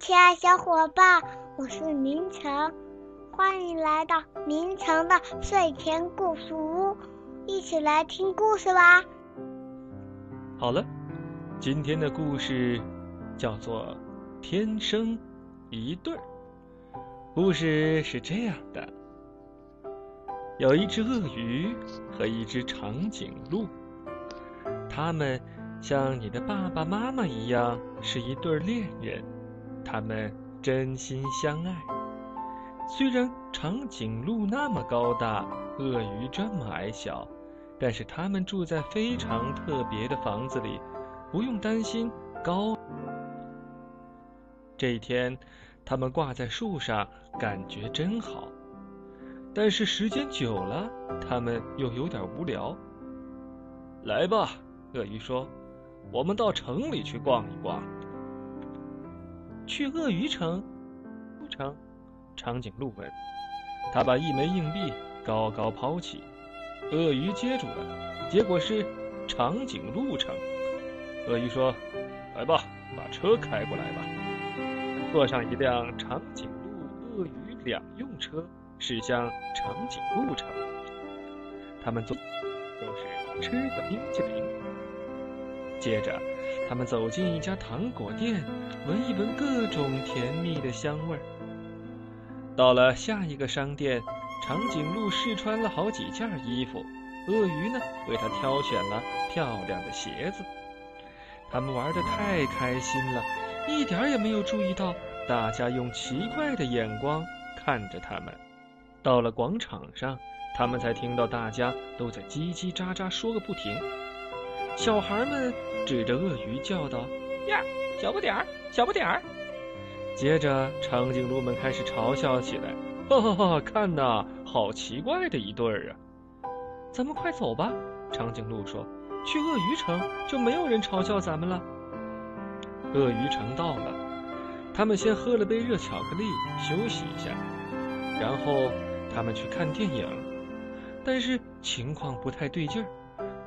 亲爱小伙伴，我是明成，欢迎来到明成的睡前故事屋，一起来听故事吧。好了，今天的故事叫做《天生一对儿》。故事是这样的：有一只鳄鱼和一只长颈鹿，他们像你的爸爸妈妈一样是一对恋人。他们真心相爱。虽然长颈鹿那么高大，鳄鱼这么矮小，但是他们住在非常特别的房子里，不用担心高。这一天，他们挂在树上，感觉真好。但是时间久了，他们又有点无聊。来吧，鳄鱼说：“我们到城里去逛一逛。”去鳄鱼城？不成？长颈鹿问。他把一枚硬币高高抛起，鳄鱼接住了，结果是长颈鹿城。鳄鱼说：“来吧，把车开过来吧。”坐上一辆长颈鹿、鳄鱼两用车，驶向长颈鹿城。他们坐都是吃的冰淇淋。接着。他们走进一家糖果店，闻一闻各种甜蜜的香味儿。到了下一个商店，长颈鹿试穿了好几件衣服，鳄鱼呢为他挑选了漂亮的鞋子。他们玩的太开心了，一点也没有注意到大家用奇怪的眼光看着他们。到了广场上，他们才听到大家都在叽叽喳喳说个不停。小孩们指着鳄鱼叫道：“呀，小不点儿，小不点儿！”接着，长颈鹿们开始嘲笑起来：“哈哈哈，看呐，好奇怪的一对儿啊！”咱们快走吧，长颈鹿说：“去鳄鱼城就没有人嘲笑咱们了。”鳄鱼城到了，他们先喝了杯热巧克力休息一下，然后他们去看电影，但是情况不太对劲儿。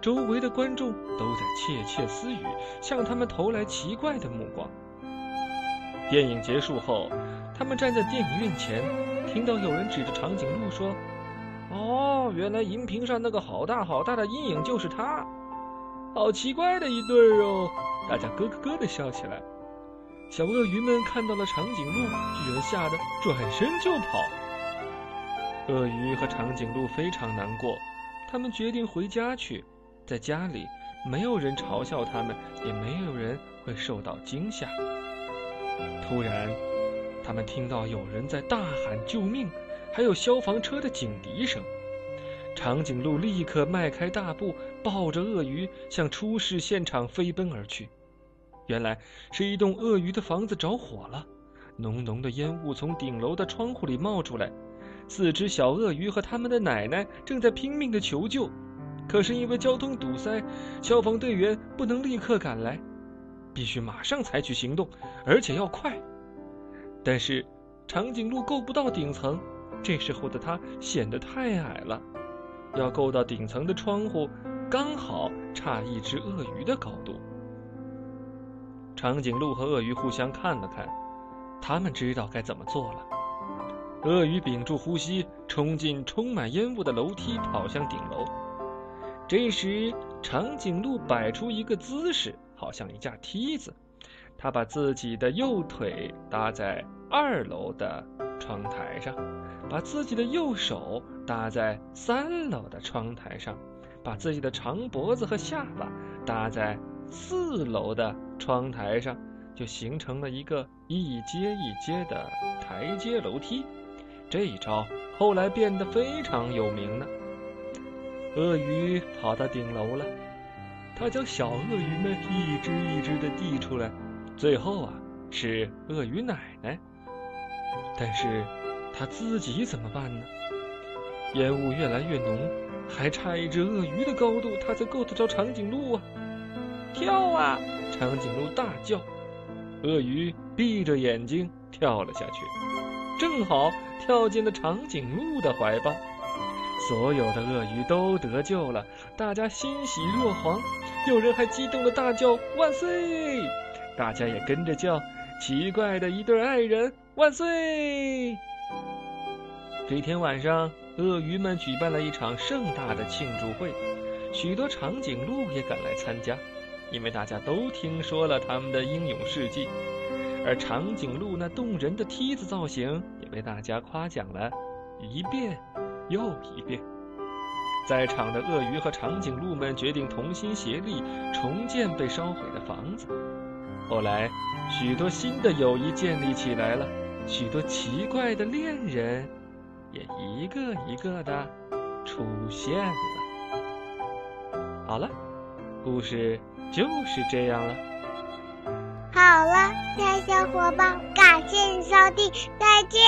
周围的观众都在窃窃私语，向他们投来奇怪的目光。电影结束后，他们站在电影院前，听到有人指着长颈鹿说：“哦，原来荧屏上那个好大好大的阴影就是他，好奇怪的一对儿哦！”大家咯咯咯地笑起来。小鳄鱼们看到了长颈鹿，居然吓得转身就跑。鳄鱼和长颈鹿非常难过，他们决定回家去。在家里，没有人嘲笑他们，也没有人会受到惊吓。突然，他们听到有人在大喊救命，还有消防车的警笛声。长颈鹿立刻迈开大步，抱着鳄鱼向出事现场飞奔而去。原来是一栋鳄鱼的房子着火了，浓浓的烟雾从顶楼的窗户里冒出来。四只小鳄鱼和他们的奶奶正在拼命地求救。可是因为交通堵塞，消防队员不能立刻赶来，必须马上采取行动，而且要快。但是长颈鹿够不到顶层，这时候的它显得太矮了，要够到顶层的窗户，刚好差一只鳄鱼的高度。长颈鹿和鳄鱼互相看了看，他们知道该怎么做了。鳄鱼屏住呼吸，冲进充满烟雾的楼梯，跑向顶楼。这时，长颈鹿摆出一个姿势，好像一架梯子。它把自己的右腿搭在二楼的窗台上，把自己的右手搭在三楼的窗台上，把自己的长脖子和下巴搭在四楼的窗台上，就形成了一个一阶一阶的台阶楼梯。这一招后来变得非常有名呢。鳄鱼跑到顶楼了，它将小鳄鱼们一只一只的递出来，最后啊是鳄鱼奶奶。但是它自己怎么办呢？烟雾越来越浓，还差一只鳄鱼的高度，它才够得着长颈鹿啊！跳啊！长颈鹿大叫，鳄鱼闭着眼睛跳了下去，正好跳进了长颈鹿的怀抱。所有的鳄鱼都得救了，大家欣喜若狂，有人还激动的大叫“万岁”！大家也跟着叫，奇怪的一对爱人万岁！这天晚上，鳄鱼们举办了一场盛大的庆祝会，许多长颈鹿也赶来参加，因为大家都听说了他们的英勇事迹。而长颈鹿那动人的梯子造型也被大家夸奖了一遍又一遍。在场的鳄鱼和长颈鹿们决定同心协力重建被烧毁的房子。后来，许多新的友谊建立起来了，许多奇怪的恋人也一个一个的出现了。好了，故事就是这样了。好了，亲爱小伙伴，感谢你收听，再见。